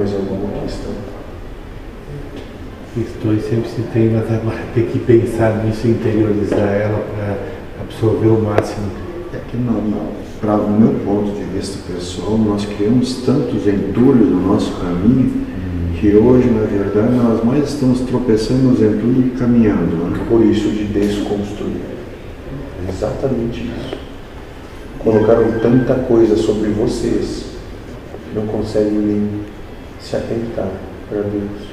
Mais alguma questão? Questões sempre se tem, mas agora tem que pensar nisso e interiorizar ela para absorver o máximo. É que, para o meu ponto de vista pessoal, nós criamos tantos entulhos no nosso caminho que hoje, na verdade, nós mais estamos tropeçando nos entulhos e caminhando. Né? Por isso de desconstruir. É exatamente isso. Colocaram tanta coisa sobre vocês que não conseguem nem se atentar para Deus.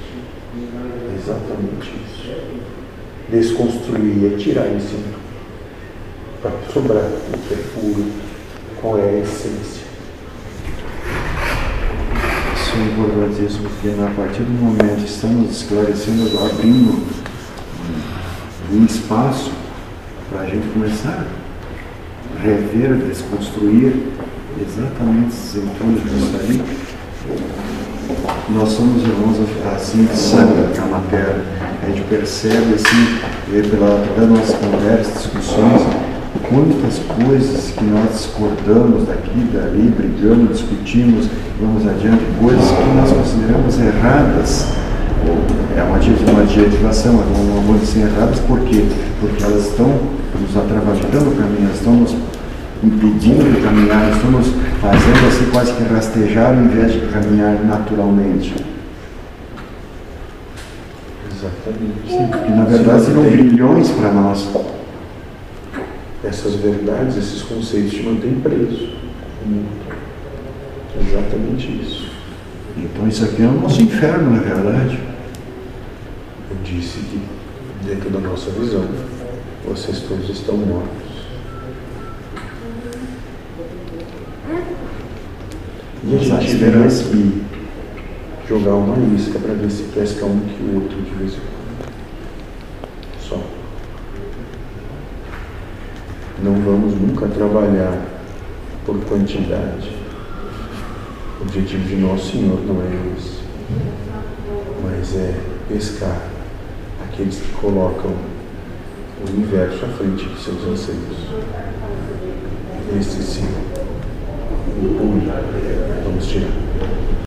Exatamente isso. Desconstruir é tirar entulho para sobrar o que é puro, qual é a essência. Isso é importante isso, porque a partir do momento que estamos esclarecendo, abrindo um espaço para a gente começar a rever, desconstruir exatamente esses entulhos disso aí, nós somos irmãos assim de sangue na matéria. A gente percebe assim, pela, das nossas conversas, discussões, quantas coisas que nós discordamos daqui, dali, brigamos, discutimos, vamos adiante, coisas que nós consideramos erradas. É uma, uma adjetivação, uma coisa assim, erradas, por quê? Porque elas estão nos atravancando o caminho, elas estão nos impedindo de caminhar, estamos fazendo assim quase que rastejar ao invés de caminhar naturalmente. Exatamente. Sim, porque na verdade serão brilhões para nós. Essas verdades, esses conceitos te mantêm preso. Exatamente isso. Então isso aqui é o nosso inferno, na verdade. Eu disse que, dentro da nossa visão, vocês todos estão mortos. E a gente esperança. que jogar uma isca para ver se pesca um que o outro de vez em quando. Só. Não vamos nunca trabalhar por quantidade. O objetivo de Nosso Senhor não é esse. Mas é pescar aqueles que colocam o universo à frente de seus anseios. Esse sim. Vamos tirar.